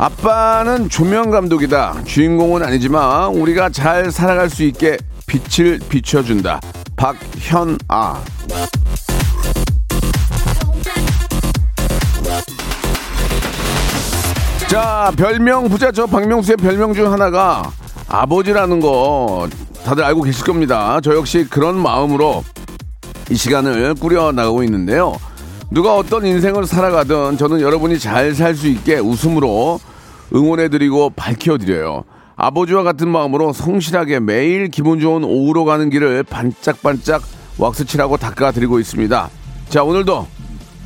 아빠는 조명 감독이다. 주인공은 아니지만 우리가 잘 살아갈 수 있게 빛을 비춰준다. 박현아. 자, 별명 부자 저 박명수의 별명 중 하나가 아버지라는 거 다들 알고 계실 겁니다. 저 역시 그런 마음으로 이 시간을 꾸려 나가고 있는데요. 누가 어떤 인생을 살아가든 저는 여러분이 잘 살 수 있게 웃음으로 응원해드리고 밝혀드려요. 아버지와 같은 마음으로 성실하게 매일 기분 좋은 오후로 가는 길을 반짝반짝 왁스칠하고 닦아드리고 있습니다. 자, 오늘도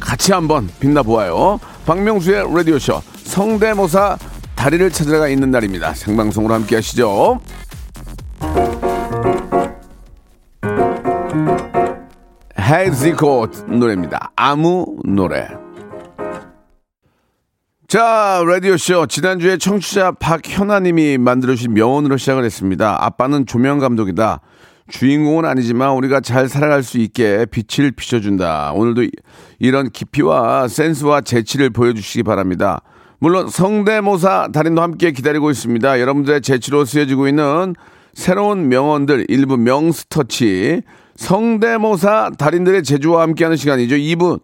같이 한번 빛나보아요. 박명수의 라디오쇼 성대모사 다리를 찾아가 있는 날입니다. 생방송으로 함께 하시죠. 헤이지코 노래입니다. 아무 노래. 자, 라디오쇼. 지난주에 청취자 박현아님이 만들어주신 명언으로 시작을 했습니다. 아빠는 조명 감독이다. 주인공은 아니지만 우리가 잘 살아갈 수 있게 빛을 비춰준다. 오늘도 이런 깊이와 센스와 재치를 보여주시기 바랍니다. 물론 성대모사 달인도 함께 기다리고 있습니다. 여러분들의 재치로 쓰여지고 있는 새로운 명언들 1부 명스터치 성대모사 달인들의 재주와 함께하는 시간이죠. 2부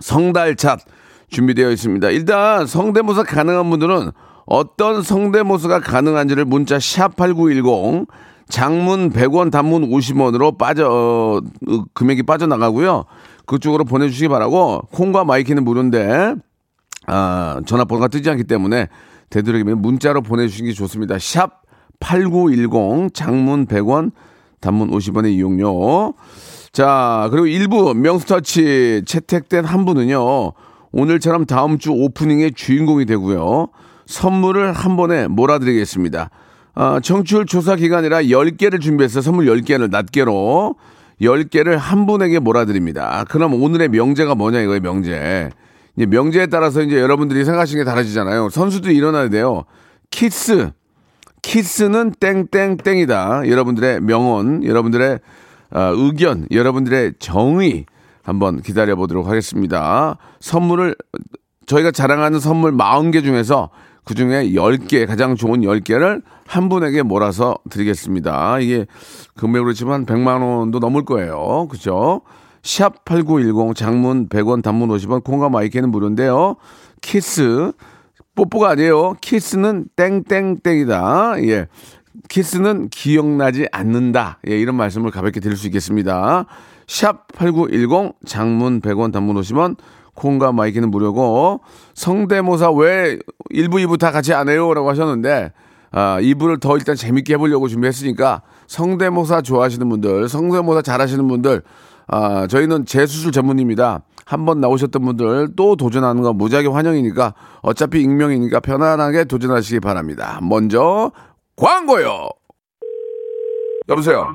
성달찾 준비되어 있습니다. 일단 성대모사 가능한 분들은 어떤 성대모사가 가능한지를 문자 샵8910 장문 100원 단문 50원으로 빠져 어, 금액이 빠져나가고요. 그쪽으로 보내주시기 바라고 콩과 마이K는 무료인데 아, 전화번호가 뜨지 않기 때문에 되도록이면 문자로 보내주시는 게 좋습니다. 샵 8910 장문 100원 단문 50원의 이용료. 자, 그리고 일부 명스터치 채택된 한 분은요. 오늘처럼 다음 주 오프닝의 주인공이 되고요. 선물을 한 번에 몰아드리겠습니다. 아, 청취율 조사 기간이라 10개를 준비해서 선물 10개를 낱개로 10개를 한 분에게 몰아드립니다. 그럼 오늘의 명제가 뭐냐 이거예요, 명제. 이제 명제에 따라서 이제 여러분들이 생각하시는 게 다르시잖아요. 선수들이 일어나야 돼요. 키스. 키스는 땡땡땡이다. 여러분들의 명언, 여러분들의 어, 의견, 여러분들의 정의 한번 기다려 보도록 하겠습니다. 선물을 저희가 자랑하는 선물 40개 중에서 그 중에 10개, 가장 좋은 10개를 한 분에게 몰아서 드리겠습니다. 이게 금액으로 치면 100만 원도 넘을 거예요. 그죠? 샵8910 장문 100원 단문 50원 콩과 마이K는 무료인데요. 키스 뽀뽀가 아니에요. 키스는 땡땡땡이다. 예. 키스는 기억나지 않는다. 예, 이런 말씀을 가볍게 드릴 수 있겠습니다. 샵 8910 장문 100원 단문 50원 콩과 마이K는 무료고 성대모사 왜 1부 2부 다 같이 안 해요? 라고 하셨는데 아, 2부를 더 일단 재밌게 해보려고 준비했으니까 성대모사 좋아하시는 분들 성대모사 잘하시는 분들 아, 저희는 재수술 전문입니다. 한번 나오셨던 분들 또 도전하는 거 무지하게 환영이니까 어차피 익명이니까 편안하게 도전하시기 바랍니다. 먼저 광고요. 여보세요.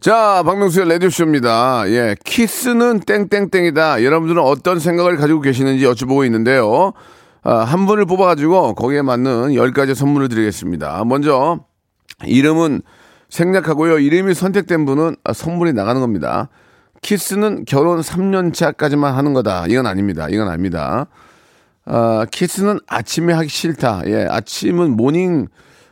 자, 박명수의 라디오쇼입니다. 예, 키스는 땡땡땡이다. 여러분들은 어떤 생각을 가지고 계시는지 여쭤보고 있는데요. 아, 한 분을 뽑아가지고 거기에 맞는 10가지 선물을 드리겠습니다. 먼저, 이름은 생략하고요. 이름이 선택된 분은 아, 선물이 나가는 겁니다. 키스는 결혼 3년 차까지만 하는 거다. 이건 아닙니다. 이건 아닙니다. 아, 키스는 아침에 하기 싫다. 예, 아침은 morning,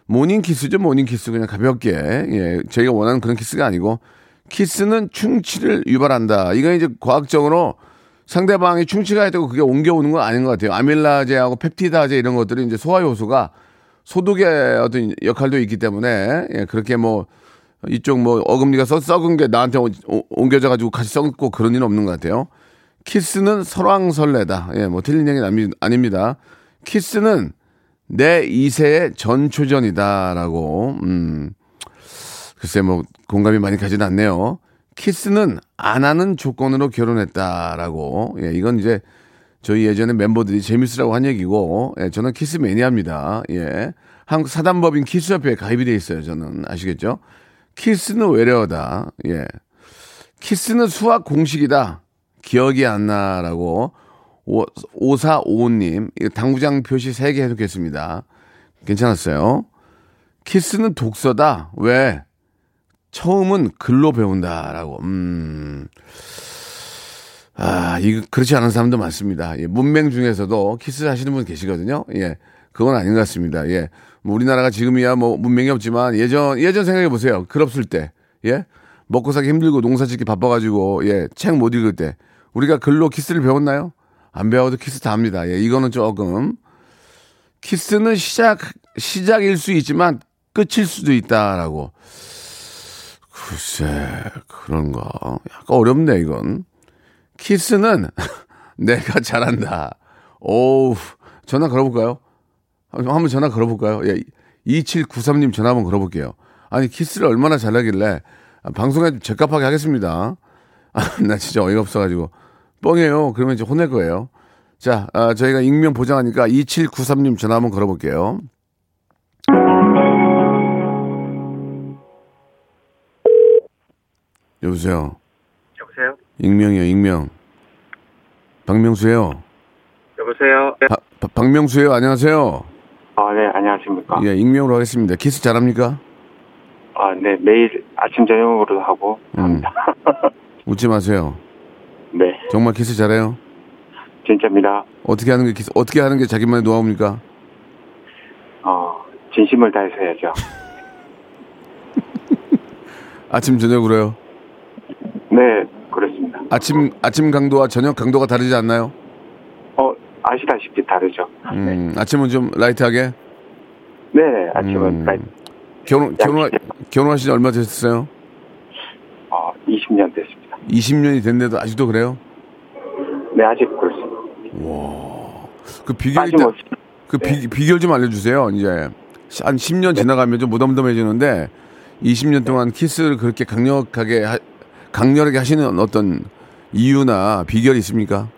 morning 키스죠. morning 키스. 그냥 가볍게. 예, 저희가 원하는 그런 키스가 아니고, 키스는 충치를 유발한다. 이건 이제 과학적으로 상대방이 충치가 있다고 그게 옮겨오는 건 아닌 것 같아요. 아밀라제하고 펩티다제 이런 것들이 이제 소화 효소가 소독의 어떤 역할도 있기 때문에, 예, 그렇게 뭐, 이쪽 뭐 어금니가 썩, 썩은 게 나한테 옮겨져 가지고 같이 썩고 그런 일은 없는 것 같아요. 키스는 설왕설래다. 예, 뭐 틀린 얘기는 아닙니다. 키스는 내 이세의 전초전이다라고. 음. 글쎄 뭐 공감이 많이 가지는 않네요. 키스는 안 하는 조건으로 결혼했다라고. 예, 이건 이제 저희 예전에 멤버들이 재밌으라고 한 얘기고, 예, 저는 키스 매니아입니다. 예. 한국 사단법인 키스협회에 가입이 돼 있어요. 저는 아시겠죠? 키스는 외래어다. 예. 키스는 수학 공식이다. 기억이 안 나라고 5455님 당구장 표시 3개 해놓겠습니다. 괜찮았어요. 키스는 독서다. 왜? 처음은 글로 배운다라고. 음. 아, 이거 그렇지 않은 사람도 많습니다. 예, 문맹 중에서도 키스 하시는 분 계시거든요. 예. 그건 아닌 것 같습니다. 예. 뭐 우리나라가 지금이야 뭐 문맹이 없지만 예전 예전 생각해 보세요. 글 없을 때. 예? 먹고 살기 힘들고 농사 짓기 바빠 가지고 예, 책 못 읽을 때 우리가 글로 키스를 배웠나요? 안 배워도 키스 다 합니다. 예, 이거는 조금 키스는 시작 시작일 수 있지만 끝일 수도 있다라고. 글쎄 그런 거 약간 어렵네 이건. 키스는 내가 잘한다. 오우 전화 걸어볼까요? 한번 전화 걸어볼까요? 예, 2793님 전화 한번 걸어볼게요. 아니 키스를 얼마나 잘하길래 아, 방송에 좀 적합하게 하겠습니다. 아, 나 진짜 어이가 없어가지고 뻥이에요. 그러면 이제 혼낼 거예요. 자, 아, 저희가 익명 보장하니까 2793님 전화 한번 걸어볼게요. 여보세요. 여보세요? 익명이요, 익명. 박명수예요. 여보세요? 네. 바- 바- 박명수예요. 안녕하세요. 아, 네, 안녕하십니까. 예, 익명으로 하겠습니다. 키스 잘합니까? 아, 네, 매일 아침, 저녁으로 하고 음. 웃지 마세요. 네, 정말 키스 잘해요? 진짜입니다. 어떻게 하는 게 키스, 어떻게 하는 게 자기만의 노하우입니까? 어, 진심을 다해서 해야죠. 아침 저녁으로요. 네, 그렇습니다. 아침 아침 강도와 저녁 강도가 다르지 않나요? 어, 아시다시피 다르죠. 음, 아침은 좀 라이트하게. 네, 아침은 음. 라이- 결혼 결혼. 결혼하신 지 얼마 되셨어요? 어, 20년 됐습니다. 20년이 됐는데도 아직도 그래요? 네, 아직 그렇습니다. 그 비결 빠짐없이. 그 비, 비결 좀 알려주세요. 이제 한 10년 지나가면 좀 무덤덤해지는데 20년 동안 키스를 그렇게 강력하게 하- 강렬하게 하시는 어떤 이유나 비결이 있습니까?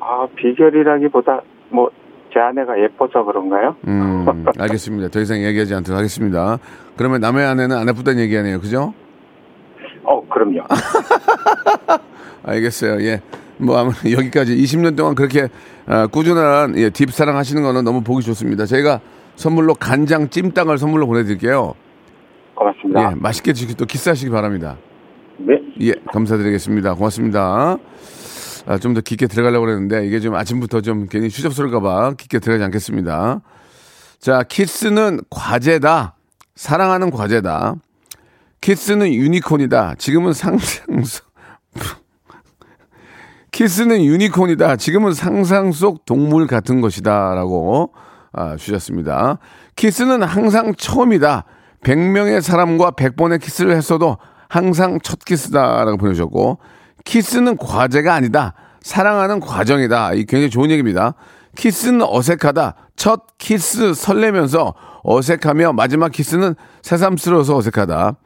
아, 비결이라기보다 뭐, 제 아내가 예뻐서 그런가요? 음, 알겠습니다. 더 이상 얘기하지 않도록 하겠습니다. 그러면 남의 아내는 안 예쁘다는 얘기 아니에요. 그죠? 어, 그럼요. 알겠어요. 예. 뭐, 아무 여기까지 20년 동안 그렇게 아, 꾸준한 예, 딥 사랑 하시는 거는 너무 보기 좋습니다. 저희가 선물로 간장 찜닭을 선물로 보내드릴게요. 고맙습니다. 예, 맛있게 드시고 또 키스하시기 바랍니다. 네, 예, 감사드리겠습니다. 고맙습니다. 아, 좀 더 깊게 들어가려고 그랬는데 이게 좀 아침부터 좀 괜히 추접스러울까봐 깊게 들어가지 않겠습니다. 자, 키스는 과제다. 사랑하는 과제다. 키스는 유니콘이다. 지금은 상상 속 키스는 유니콘이다. 지금은 상상 속 동물 같은 것이다라고 아, 주셨습니다. 키스는 항상 처음이다. 100명의 사람과 100번의 키스를 했어도 항상 첫 키스다라고 보내주셨고 키스는 과제가 아니다. 사랑하는 과정이다. 이 굉장히 좋은 얘기입니다. 키스는 어색하다. 첫 키스 설레면서 어색하며 마지막 키스는 새삼스러워서 어색하다.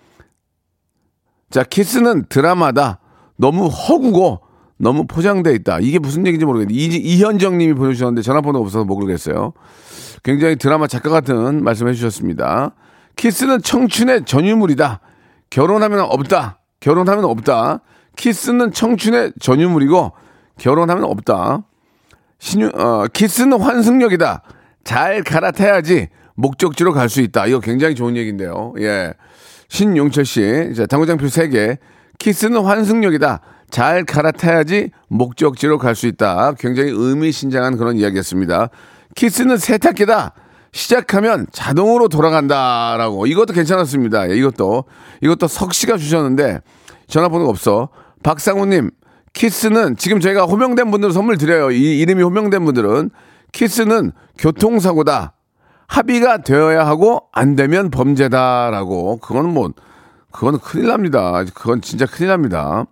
자, 키스는 드라마다. 너무 허구고 너무 포장돼 있다. 이게 무슨 얘기인지 모르겠는데 이, 이현정 님이 보내주셨는데 전화번호 없어서 못 그러겠어요. 굉장히 드라마 작가 같은 말씀해 주셨습니다. 키스는 청춘의 전유물이다. 결혼하면 없다. 결혼하면 없다. 키스는 청춘의 전유물이고 결혼하면 없다. 신유, 어, 키스는 환승역이다. 잘 갈아타야지 목적지로 갈 수 있다. 이거 굉장히 좋은 얘기인데요. 예. 신용철 씨. 자, 당구장표 3개. 키스는 환승역이다. 잘 갈아타야지 목적지로 갈 수 있다. 굉장히 의미심장한 그런 이야기였습니다. 키스는 세탁기다. 시작하면 자동으로 돌아간다라고. 이것도 괜찮았습니다. 예, 이것도. 이것도 석 씨가 주셨는데 전화번호가 없어. 박상우님, 키스는 지금 저희가 호명된 분들 선물 드려요. 이 이름이 호명된 분들은 키스는 교통사고다. 합의가 되어야 하고 안 되면 범죄다라고. 그거는 뭐 그거는 큰일 납니다. 그건 진짜 큰일 납니다.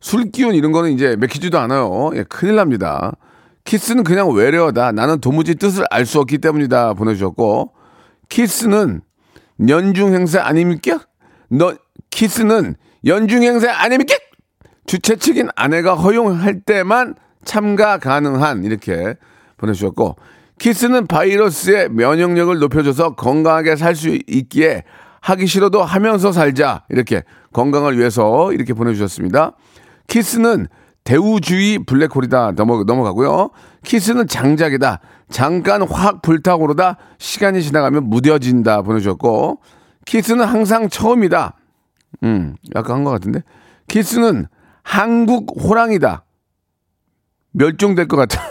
술 기운 이런 거는 이제 맥히지도 않아요. 예, 큰일 납니다. 키스는 그냥 외래어다. 나는 도무지 뜻을 알 수 없기 때문이다. 보내주셨고 키스는 연중 행사 아닙니까? 너 키스는 연중 행사 아닙니까? 주최 측인 아내가 허용할 때만 참가 가능한 이렇게 보내주셨고 키스는 바이러스의 면역력을 높여줘서 건강하게 살 수 있기에 하기 싫어도 하면서 살자 이렇게 건강을 위해서 이렇게 보내주셨습니다. 키스는 대우주의 블랙홀이다 넘어, 넘어가고요. 키스는 장작이다. 잠깐 확 불타오르다 시간이 지나가면 무뎌진다 보내주셨고 키스는 항상 처음이다. 음, 약간 한 것 같은데. 키스는 한국 호랑이다. 멸종될 것 같아.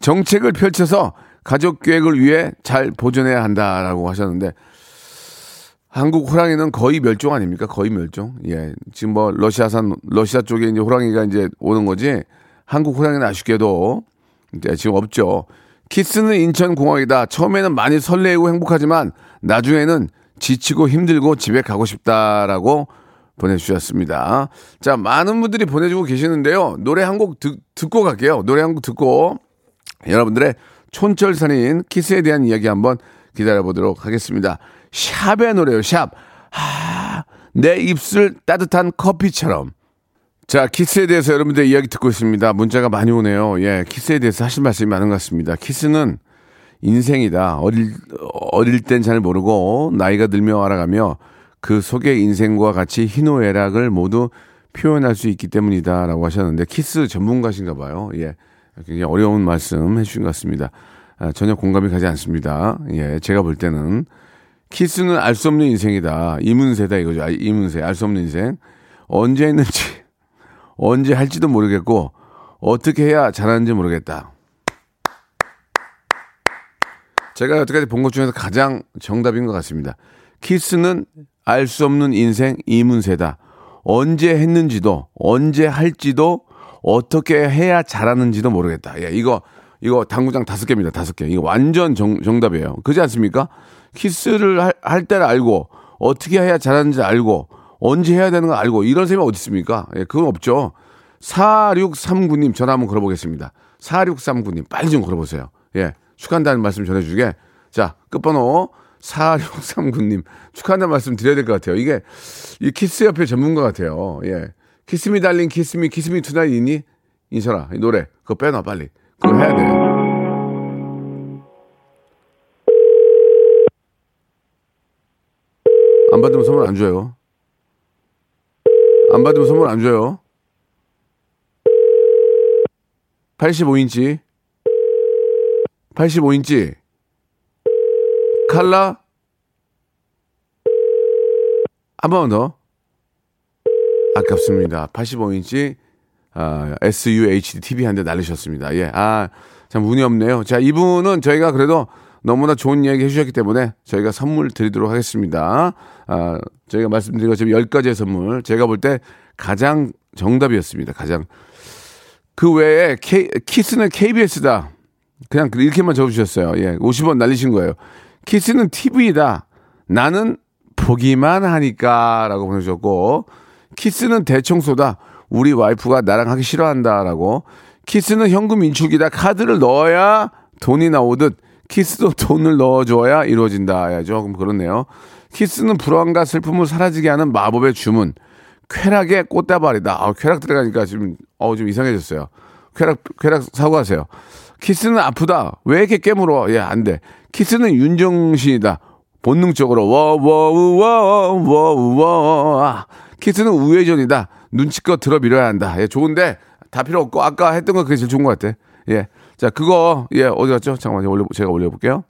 정책을 펼쳐서 가족 계획을 위해 잘 보존해야 한다라고 하셨는데 한국 호랑이는 거의 멸종 아닙니까? 거의 멸종. 예. 지금 뭐 러시아산 러시아 쪽에 이제 호랑이가 이제 오는 거지. 한국 호랑이는 아쉽게도 이제 지금 없죠. 키스는 인천 공항이다. 처음에는 많이 설레고 행복하지만 나중에는 지치고 힘들고 집에 가고 싶다라고 보내주셨습니다. 자, 많은 분들이 보내주고 계시는데요. 노래 한 곡 듣고 갈게요. 노래 한 곡 듣고 여러분들의 촌철살인 키스에 대한 이야기 한번 기다려보도록 하겠습니다. 샵의 노래요, 샵. 하, 내 입술 따뜻한 커피처럼. 자, 키스에 대해서 여러분들 이야기 듣고 있습니다. 문자가 많이 오네요. 예, 키스에 대해서 하실 말씀이 많은 것 같습니다. 키스는 인생이다. 어릴, 어릴 땐 잘 모르고, 나이가 들며 알아가며, 그 속의 인생과 같이 희노애락을 모두 표현할 수 있기 때문이다. 라고 하셨는데, 키스 전문가신가 봐요. 예. 굉장히 어려운 말씀 해주신 것 같습니다. 아, 전혀 공감이 가지 않습니다. 예, 제가 볼 때는. 키스는 알 수 없는 인생이다. 이문세다 이거죠. 아, 이문세. 알 수 없는 인생. 언제 했는지, 언제 할지도 모르겠고, 어떻게 해야 잘하는지 모르겠다. 제가 여태까지 본 것 중에서 가장 정답인 것 같습니다. 키스는 알 수 없는 인생 이문세다. 언제 했는지도, 언제 할지도, 어떻게 해야 잘하는지도 모르겠다. 예, 이거, 이거 당구장 다섯 개입니다. 다섯 개. 이거 완전 정, 정답이에요. 그렇지 않습니까? 키스를 할, 할 때를 알고 어떻게 해야 잘하는지 알고 언제 해야 되는 거 알고 이런 셈이 어디 있습니까? 예, 그건 없죠. 4639님 전화 한번 걸어보겠습니다. 4639님 빨리 좀 걸어보세요. 예, 축하한다는 말씀 전해주게. 자, 끝번호 4639님 축하한다는 말씀 드려야 될 것 같아요. 이게 이 키스 협회 전문가 같아요. 예. Kiss me darling kiss me kiss me tonight 있니? 인철아, 이 노래 그거 빼놔 빨리. 그거 해야 돼. 안 받으면 선물 안 줘요. 안 받으면 선물 안 줘요. 85인치. 85인치. 칼라. 한 번 더. 아깝습니다. 85인치. 아, SUHD TV 한 대 날리셨습니다. 예. 아, 참 운이 없네요. 자, 이분은 저희가 그래도 너무나 좋은 이야기 해주셨기 때문에 저희가 선물 드리도록 하겠습니다. 아, 저희가 말씀드린 것처럼 10가지의 선물. 제가 볼 때 가장 정답이었습니다. 가장. 그 외에 K, 키스는 KBS다. 그냥 이렇게만 적어주셨어요. 예. 50원 날리신 거예요. 키스는 TV다. 나는 보기만 하니까 라고 보내주셨고, 키스는 대청소다. 우리 와이프가 나랑 하기 싫어한다라고. 키스는 현금 인출기다. 카드를 넣어야 돈이 나오듯 키스도 돈을 넣어줘야 이루어진다. 야죠. 그럼 그렇네요. 키스는 불안과 슬픔을 사라지게 하는 마법의 주문. 쾌락의 꽃다발이다. 아, 쾌락 들어가니까 지금, 어, 좀 이상해졌어요. 쾌락, 쾌락 사과하세요. 키스는 아프다. 왜 이렇게 깨물어? 예, 안 돼. 키스는 윤종신이다. 본능적으로, 워, 워, 워, 워, 워. 키스는 우회전이다. 눈치껏 들어 밀어야 한다. 예, 좋은데, 다 필요 없고, 아까 했던 거 그게 제일 좋은 것 같아. 예. 자, 그거, 예, 어디 갔죠? 잠깐만요. 올려, 제가 올려 볼게요.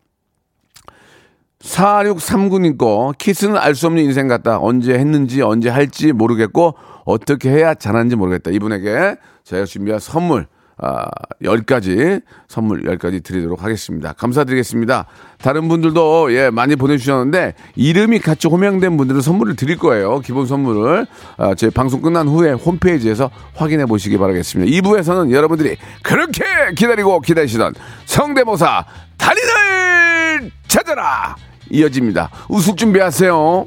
4639님 거, 키스는 알 수 없는 인생 같다. 언제 했는지, 언제 할지 모르겠고, 어떻게 해야 잘하는지 모르겠다. 이분에게 제가 준비한 선물, 아, 10가지, 선물 10가지 드리도록 하겠습니다. 감사드리겠습니다. 다른 분들도, 예, 많이 보내주셨는데, 이름이 같이 호명된 분들은 선물을 드릴 거예요. 기본 선물을. 아, 제 방송 끝난 후에 홈페이지에서 확인해 보시기 바라겠습니다. 2부에서는 여러분들이 그렇게 기다리고 기다리시던 성대모사 달인을 찾아라! 이어집니다. 우승 준비하세요.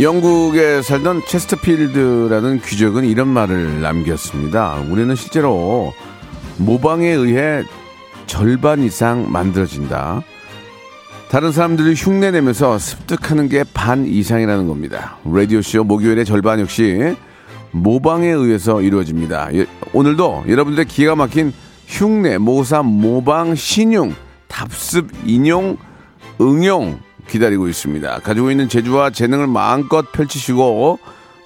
영국에 살던 체스터필드라는 귀족은 이런 말을 남겼습니다. 우리는 실제로 모방에 의해 절반 이상 만들어진다. 다른 사람들이 흉내내면서 습득하는 게 반 이상이라는 겁니다. 라디오쇼 목요일의 절반 역시 모방에 의해서 이루어집니다. 예, 오늘도 여러분들의 기가 막힌 흉내, 모사, 모방, 신용, 답습, 인용, 응용 기다리고 있습니다. 가지고 있는 재주와 재능을 마음껏 펼치시고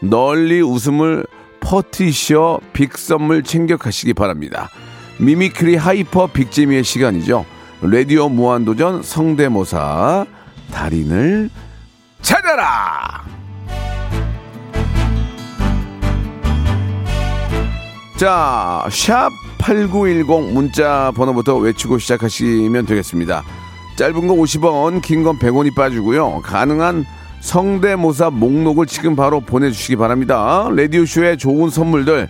널리 웃음을 퍼트리셔 big 선물 챙겨 가시기 바랍니다. mimicry hyper big재미의 시간이죠. 라디오 무한도전 성대모사 달인을 찾아라! 자, 샵 8910 문자 번호부터 외치고 시작하시면 되겠습니다. 짧은 거 50원, 긴 건 100원이 빠지고요. 가능한 성대모사 목록을 지금 바로 보내주시기 바랍니다. 라디오쇼의 좋은 선물들,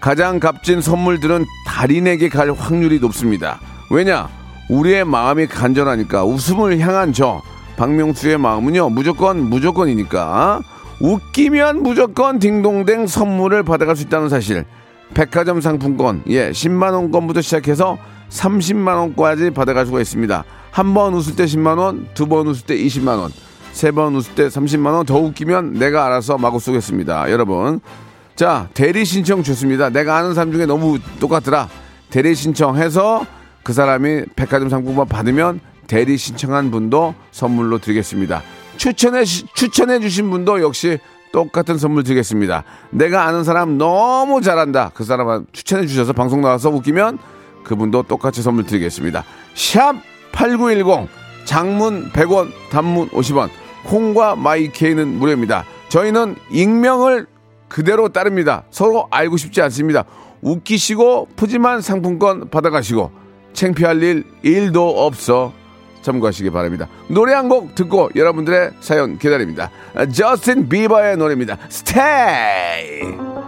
가장 값진 선물들은 달인에게 갈 확률이 높습니다. 왜냐? 우리의 마음이 간절하니까 웃음을 향한 저 박명수의 마음은요 무조건 무조건이니까 웃기면 무조건 딩동댕 선물을 받아갈 수 있다는 사실 백화점 상품권 예 10만 원권부터 시작해서 30만 원까지 받아갈 수가 있습니다 한 번 웃을 때 10만 원 두 번 웃을 때 20만 원 세 번 웃을 때 30만 원 더 웃기면 내가 알아서 마구 쏘겠습니다 여러분 자 대리 신청 좋습니다 내가 아는 사람 중에 너무 똑같더라 대리 신청해서 그 사람이 백화점 상품권 받으면 대리 신청한 분도 선물로 드리겠습니다. 추천해, 시- 추천해 주신 분도 역시 똑같은 선물 드리겠습니다. 내가 아는 사람 너무 잘한다. 그 사람 추천해 주셔서 방송 나와서 웃기면 그분도 똑같이 선물 드리겠습니다. 샵 8910 장문 100원 단문 50원 콩과 마이케이는 무료입니다. 저희는 익명을 그대로 따릅니다. 서로 알고 싶지 않습니다. 웃기시고 푸짐한 상품권 받아가시고 창피할 일 일도 없어 참고하시기 바랍니다. 노래 한 곡 듣고 여러분들의 사연 기다립니다. 저스틴 비버의 노래입니다. 스테이.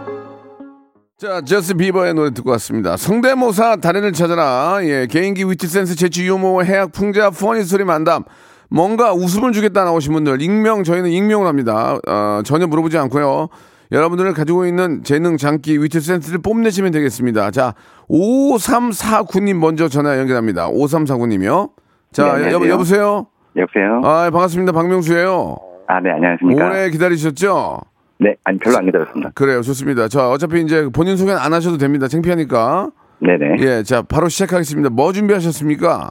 자, 저스틴 비버의 노래 듣고 왔습니다. 성대모사 달인을 찾아라. 예, 개인기 위트 센스 재치 유머 해학 풍자 푸어니 소리 만담. 뭔가 웃음을 주겠다 나오신 분들 익명 저희는 익명을 합니다. 어, 전혀 물어보지 않고요. 여러분들을 가지고 있는 재능, 장기, 위트 센스를 뽐내시면 되겠습니다. 자, 5349님 먼저 전화 연결합니다. 5349님이요. 자, 네, 여. 여보세요? 여보세요? 아, 반갑습니다. 박명수예요. 아, 네, 안녕하십니까? 오래 기다리셨죠? 네, 아니, 별로 안 기다렸습니다. 그래요. 좋습니다. 자, 어차피 이제 본인 소개는 안 하셔도 됩니다. 창피하니까. 네네. 예, 자, 바로 시작하겠습니다. 뭐 준비하셨습니까?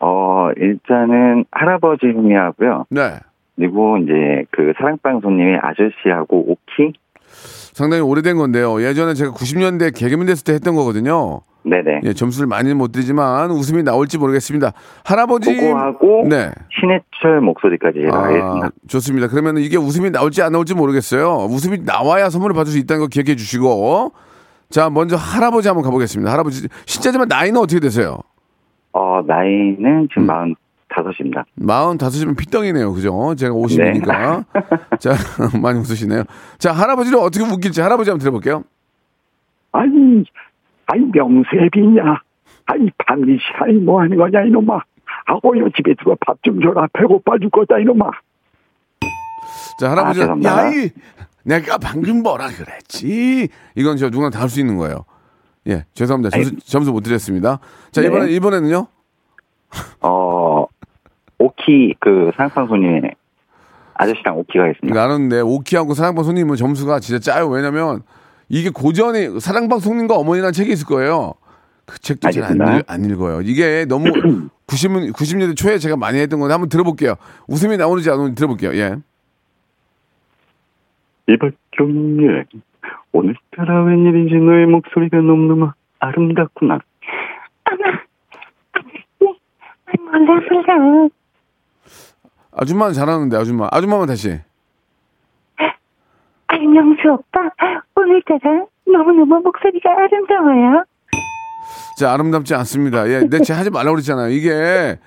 어, 일단은 할아버지님하고요. 네. 그리고 이제 그 사랑방 손님의 아저씨하고 오키? 상당히 오래된 건데요. 예전에 제가 90년대 개그맨 됐을 때 했던 거거든요. 네네. 예, 점수를 많이는 못 드리지만 웃음이 나올지 모르겠습니다. 할아버지. 그거하고 네. 신해철 목소리까지 제가 하겠습니다. 아, 좋습니다. 그러면 이게 웃음이 나올지 안 나올지 모르겠어요. 웃음이 나와야 선물을 받을 수 있다는 거 기억해 주시고. 자, 먼저 할아버지 한번 가보겠습니다. 할아버지, 실제지만 나이는 어떻게 되세요? 어, 나이는 음. 지금 마흔 다섯입니다. 45이면 피덩이네요. 그죠? 제가 50이니까. 자, 많이 웃으시네요. 자, 할아버지를 어떻게 웃길지 할아버지 한번 들어볼게요. 아니, 아니 명세비냐? 아니 밤이시 아니 뭐 하는 거냐 이놈아? 아고요 집에 들어 밥 좀 줘라 배고파 죽겠다 이놈아. 자, 할아버지, 아, 죄송합니다. 야, 이, 내가 방금 뭐라 그랬지? 이건 저 누구나 다 할 수 있는 거예요. 예, 죄송합니다. 점수, 점수 못 드렸습니다. 자, 네. 이번에, 이번에는요? 어, 오키 그 사랑방송님의 아저씨랑 오키가 있습니다. 나는데 오키하고 사랑방 손님은 점수가 진짜 짜요. 왜냐면 이게 고전이 사랑방 손님과 어머니라는 책이 있을 거예요. 그 책도 잘 안 읽어요. 이게 너무 90, 90년대 초에 제가 많이 했던 건데 한번 들어볼게요. 웃음이 나오는지 안 오는지 들어볼게요. 예. 이박경예 오늘따라 웬일인지 너의 목소리가 너무너무 아름답구나. 몰래. 아줌마는 잘하는데 아줌마. 아줌마만 다시. 아니 명수 오빠 오늘 따라 너무너무 목소리가 아름다워요. 자, 아름답지 않습니다. 예, 내제 하지 말라고 그랬잖아요. 이게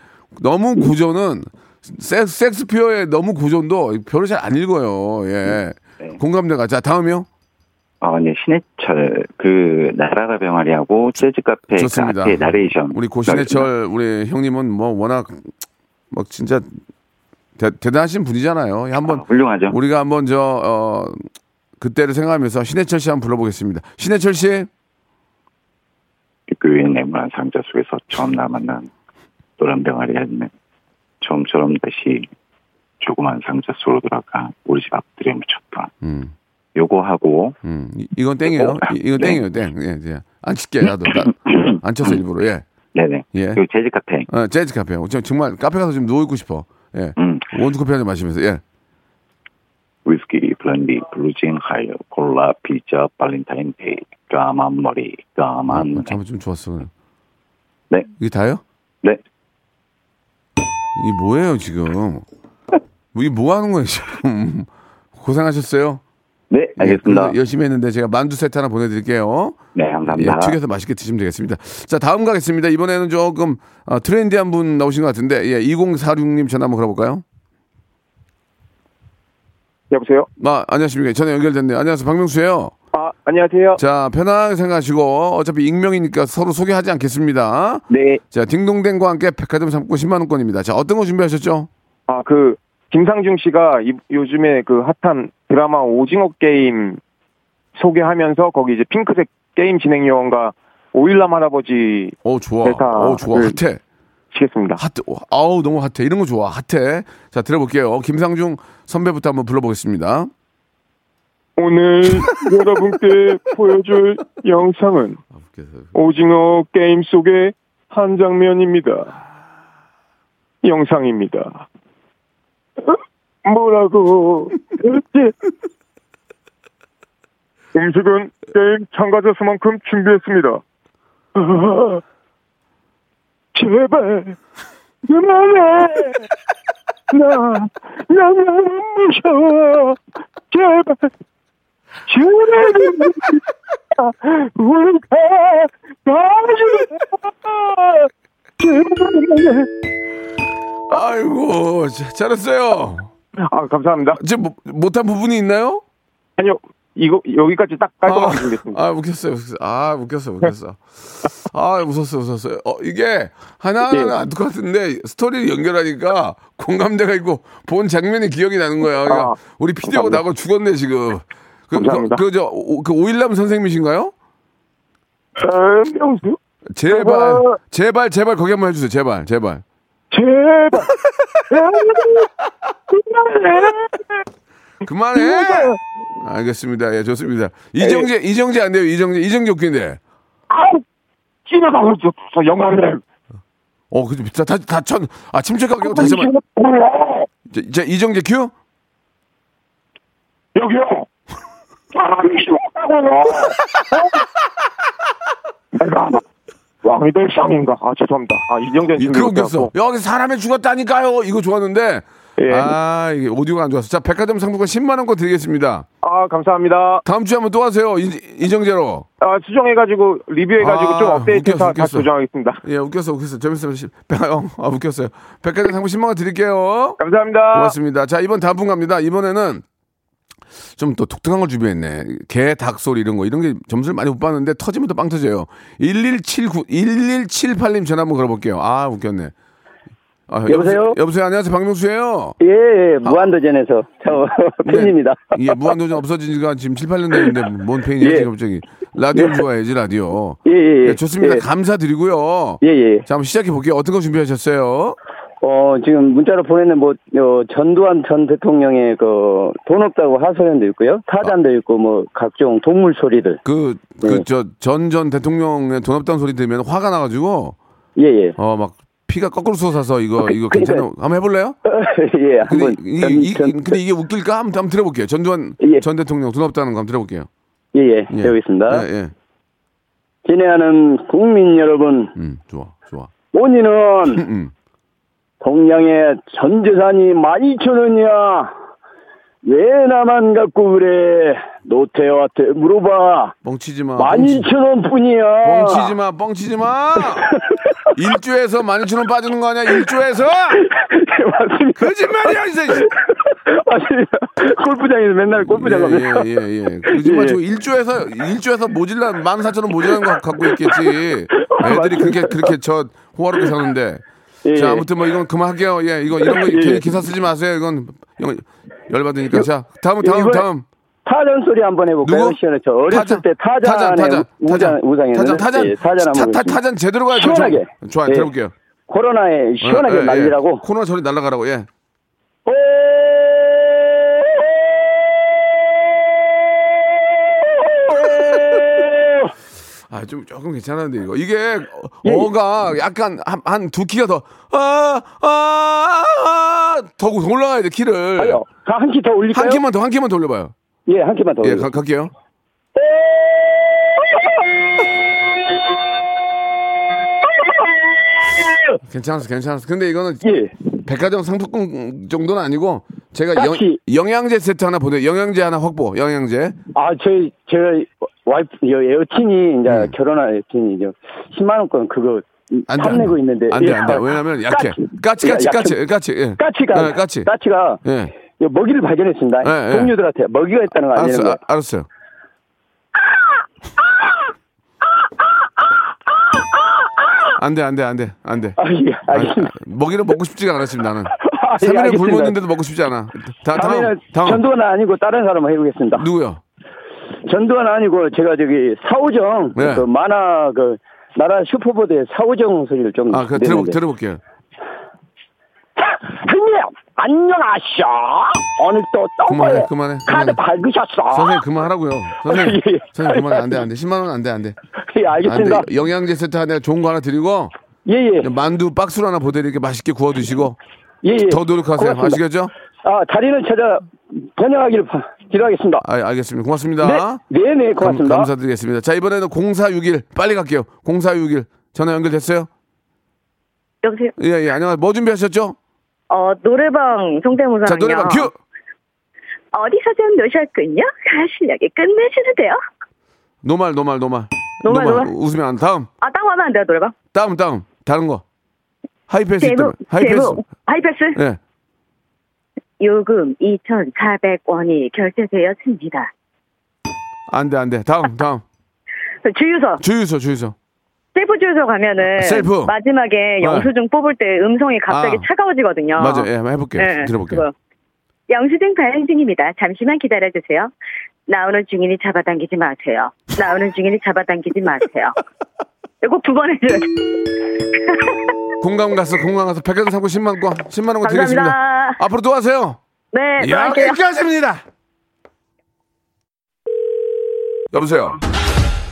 너무 고전은 섹, 섹스피어의 너무 고전도 별로 잘 안 읽어요. 예. 네. 공감대가. 자, 다음이요. 어, 네, 신해철, 그, 나라가 병아리하고 재즈 카페 그 좋습니다. 앞에 나레이션. 우리 고신해철 우리 형님은 뭐 워낙 막 진짜 대, 대단하신 분이잖아요. 한번 아, 훌륭하죠. 우리가 한번 저 어, 그때를 생각하면서 신해철 씨 한번 불러보겠습니다. 신해철 씨. 교회 네모난 상자 속에서 처음 나 만난 노란 병아리 했네. 처음처럼 다시 조그만 상자 속으로 돌아가 우리 집 앞들에 묻혔다. 음, 요거 하고 음. 이- 이건 땡이에요. 이- 이건 네. 땡이에요. 땡. 예, 예. 안 칠게 나도 나, 안 쳤어 일부러. 예. 네네. 예. 그리고 재즈 카페. 어, 재즈 카페. 저 정말 카페 가서 좀 누워 있고 싶어. 예. 음. 원두 커피 한 잔 마시면서. 예. 위스키, 브랜디, 블루진, 하이힐, 콜라, 피자, 발렌타인데이, 까만 머리, 까만 눈. 잠깐 좀 좋았어. 네. 이게 다요? 네. 이게 뭐예요 지금? 이게 뭐 하는 거예요 지금? 고생하셨어요. 네, 알겠습니다. 예, 열심히 했는데 제가 만두 세트 하나 보내드릴게요. 네, 예, 감사합니다. 튀겨서 맛있게 드시면 되겠습니다. 자 다음 가겠습니다. 이번에는 조금 어, 트렌디한 분 나오신 것 같은데 예, 2046님 전화 한번 걸어볼까요? 여보세요? 아 안녕하십니까. 전화 연결됐네요. 안녕하세요. 박명수예요. 아, 안녕하세요. 자 편하게 생각하시고 어차피 익명이니까 서로 소개하지 않겠습니다. 네. 자 딩동댕과 함께 백화점 상품 10만 원권입니다. 자 어떤 거 준비하셨죠? 아, 그, 김상중 씨가 이- 요즘에 그 핫한 드라마 오징어 게임 소개하면서 거기 이제 핑크색 게임 진행 요원과 오일남 할아버지 어 좋아. 대사 어 좋아. 그- 핫해. 시겠습니다. 핫. 아우 너무 핫해. 이런 거 좋아. 핫해. 자 들어볼게요. 김상중 선배부터 한번 불러보겠습니다. 오늘 여러분께 보여줄 영상은 오징어 게임 속의 한 장면입니다. 영상입니다. 어? 뭐라고? 그렇지? 음식은 게임 참가자 수만큼 준비했습니다. 아, 제발 그만해. 나, 나 너무 무서워. 제발. 제발. 우리가 가지 제발. 아이고 자, 잘했어요. 아 감사합니다. 지금 뭐- 못한 부분이 있나요? 아니요 이거 여기까지 딱 깔끔하게 준비했습니다. 아 웃겼어요. 웃겼어요. 아 웃겼어 웃겼어. 아 웃었어 웃었어요. 어 이게 하나하나는 예. 안 똑같은데 스토리를 연결하니까 공감대가 있고 본 장면이 기억이 나는 거야. 그러니까 아, 우리 피디하고. 나고 죽었네 지금. 그, 감사합니다. 그, 저, 그 오일남 선생님이신가요? 아, 명수 제발, 제발. 제발, 제발 거기 한번 해주세요. 제발, 제발. 제발. 그만해. 알겠습니다. 예, 좋습니다. 이정재, 이정재 안 돼요. 이정재, 이정재 웃긴데. 아우 지나가고 있어 영광을. 어, 그죠. 다, 다, 다 천, 아, 침착하게 하고 다시 한번. 자, 자, 이정재 큐? 여기요. 사람이 죽었다고요. 내가 왕이 될 상인가? 아 죄송합니다. 아 이정전 이- 그거 웃겼어. 여기 사람이 죽었다니까요. 이거 좋았는데. 아, 이게 오디오가 안 좋았어. 자, 백화점 상품권 10만 원권 드리겠습니다. 아 감사합니다. 다음 주에 한번 또 하세요. 이, 이정재로. 아 수정해가지고 리뷰해가지고 아, 좀 업데이트 해서 웃겼어, 다시. 조정하겠습니다. 예, 웃겼어, 웃겼어. 백- 어, 아, 웃겼어요. 백화점 상품 10만 원 드릴게요. 감사합니다. 고맙습니다. 자, 이번 다음 분 갑니다. 이번에는 좀또 독특한 걸 준비했네. 개, 닭 소리 이런 거. 이런 게 점수를 많이 못 받는데 터지면 또 빵 터져요. 1179, 1178님 전화 한번 걸어볼게요. 아, 웃겼네. 아, 여보세요? 여보세요? 안녕하세요. 박명수예요. 예, 예, 무한도전에서 저 팬입니다. 예, 무한도전 없어진 지가 지금 7, 8년 됐는데 뭔 팬이야, 예. 지금 갑자기. 라디오 좋아해야지, 라디오. 예, 예, 예. 좋습니다. 예. 감사드리고요. 예, 예. 자, 한번 시작해 볼게요. 어떤 거 준비하셨어요? 어, 지금 문자로 보내는 뭐, 어, 전두환 전 대통령의 그, 돈 없다고 하소연도 있고요. 타잔도 있고, 뭐, 각종 동물 소리들. 그, 그, 저, 전 전 대통령의 돈 없다는 소리 들으면 화가 나가지고, 예, 예. 어, 막, 피가 거꾸로 솟아서 이거, 이거. 괜찮아. 한번 해볼래요? 예, 근데, 한번. 이, 전- 이, 전- 근데 이게 웃길까? 한번, 한번 들어볼게요. 전두환 전 대통령 돈 없다는 거 한번 들어볼게요. 예, 예. 배우겠습니다. 예, 예. 진행하는 국민 여러분. 음, 좋아, 좋아. 본인은 음. 동양의 전 재산이 12,000원이야. 왜 나만 갖고 그래? 노태우한테 물어봐. 뻥치지 마. 12,000원 뿐이야. 뻥치지 마, 뻥치지 마! 일조에서 12,000원 빠지는 거 아니야, 일조에서! 맞습니다. 거짓말이야, 이제! 맞습니다. 골프장에서 맨날 골프장 가면. 예, 예, 예. 거짓말 치고 일조에서, 일조에서 모질라, 14,000원 모질라는 거 갖고 있겠지. 애들이 그렇게, 그렇게 저, 호화롭게 사는데. 예, 자, 예. 아무튼 뭐 이건 그만할게요. 예, 이거, 이런 거 예, 예. 기사 쓰지 마세요. 이건, 이건 열받으니까. 자, 다음, 다음, 다음. 타잔 소리 한번 해볼까요? 누구? 시원해. 저 어렸을 때 타잔, 타잔에 타잔, 우장, 우상했는데. 타잔, 타잔. 예, 타잔 한번 타, 타. 타잔 제대로 가야죠. 좀. 시원하게. 좋아요, 예. 들어볼게요. 코로나에 시원하게 예, 예, 날리라고. 예. 코로나 소리 날라가라고, 예. 아, 좀 조금 괜찮은데 이거. 이게 예, 어가 약간 한한두 키가 더 아, 아, 아, 더 올라가야 돼, 키를. 아니요. 한 키 더 올릴까요? 한 키만 더, 한 키만 더 올려 봐요. 예, 한 키만 더. 예. 가, 갈게요. 괜찮았어, 괜찮았어. 근데 이거는 백화점 상품권 정도는 아니고 제가 영, 딱히. 영 양제 세트 하나 보내, 영양제 하나 확보, 영양제. 아, 저희, 제가 와이프, 여, 여친이 이제 결혼한 여친이 이제 10만 원권 그거 음. 안 돼, 안 탐내고 돼. 있는데. 안 돼, 예. 안 돼. 왜냐면 약해. 까치, 까치, 약해. 까치, 까치. 예. 까치가. 예, 까치. 까치가. 예. 먹이를 발견했습니다. 예, 예. 동료들한테 먹이가 있다는 거 아니에요? 알았어, 아, 알았어요. 안 돼, 안 돼, 안 돼, 안 돼. 아, 예, 알겠습니다. 먹이를 먹고 싶지가 않았습니다, 나는. 아, 예, 3일에 알겠습니다. 굶었는데도 먹고 싶지 않아. 다, 다음, 다음. 전두환 아니고 다른 사람 해보겠습니다. 누구요? 전두환 아니고 제가 저기 사우정 네. 그 만화 그 나라 슈퍼보드의 사우정 소리를 좀 아, 그 들어, 내는데. 들어볼게요. 안녕하셔 오늘도 그만해, 떡에 그만해. 카드 그만해. 밝으셨어 선생님, 그만하라고요. 선생님, 예, 예. 선생님, 그만해. 안 돼, 안 돼. 10만 원 안 돼, 안 돼. 예 알겠습니다 안 돼. 영양제 세트 하나 좋은 거 하나 드리고. 예예 만두 박스로 하나 보내드릴게 맛있게 구워 드시고. 예예 더 노력하세요. 고맙습니다. 아시겠죠? 아 다리를 찾아 번영하기를 바- 기도하겠습니다 아, 알겠습니다. 고맙습니다. 네, 네, 네, 고맙습니다. 감, 사드리겠습니다 자, 이번에는 0461 빨리 갈게요. 0461 전화 연결됐어요? 여보세요? 예, 예. 안녕하세요. 뭐 준비하셨죠? 어, 노래방 성대모사는요. 자, 노래방 큐! 어디서 좀 노셨군요. 가실력이 끝내주는데요. 노말, 노말, 노말. 노말, 노말. 웃으면 안 다음. 아, 딱 하면 안 돼요, 노래방? 다음, 다음. 다른 거. 하이패스 있다. 하이패스. 제목. 하이패스? 예. 요금 2,400원이 결제되었습니다. 안 돼, 안 돼. 다음, 다음. 주유소. 주유소, 주유소. 셀프 주유소 가면은 셀프. 마지막에 네. 영수증 뽑을 때 음성이 갑자기 아. 차가워지거든요. 맞아. 예, 한번 해볼게요. 네, 들어볼게요. 그거. 영수증 발행 중입니다. 잠시만 기다려주세요. 나오는 중이니 잡아당기지 마세요. 나오는 중이니 잡아당기지 마세요. 이거 두 번 해줘야 돼. 공감 가서, 공감 가서 백화점 상품 10만 원, 10만 원. 드리겠습니다. 앞으로 또 하세요. 네, 또 할게요. 여기까지입니다. 여보세요.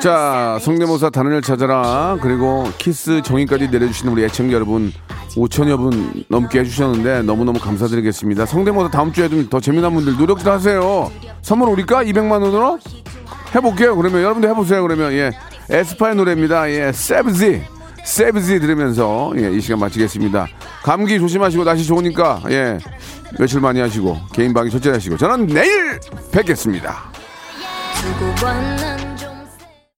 자, 성대모사 단원을 찾아라. 그리고 퀴즈 종이까지 내려주시는 우리 애청자 여러분 5천여 분 넘게 해주셨는데 너무너무 감사드리겠습니다. 성대모사 다음 주에 좀 더 재미난 분들 노력 좀 하세요. 선물 올릴까? 200만 원으로? 해볼게요. 그러면 여러분들 해보세요. 그러면 예, 에스파의 노래입니다. 예, 세브지, 세브지 들으면서 예, 이 시간 마치겠습니다. 감기 조심하시고 날씨 좋으니까 예, 외출 많이 하시고 개인 방위 철저히 하시고 저는 내일 뵙겠습니다. 如果关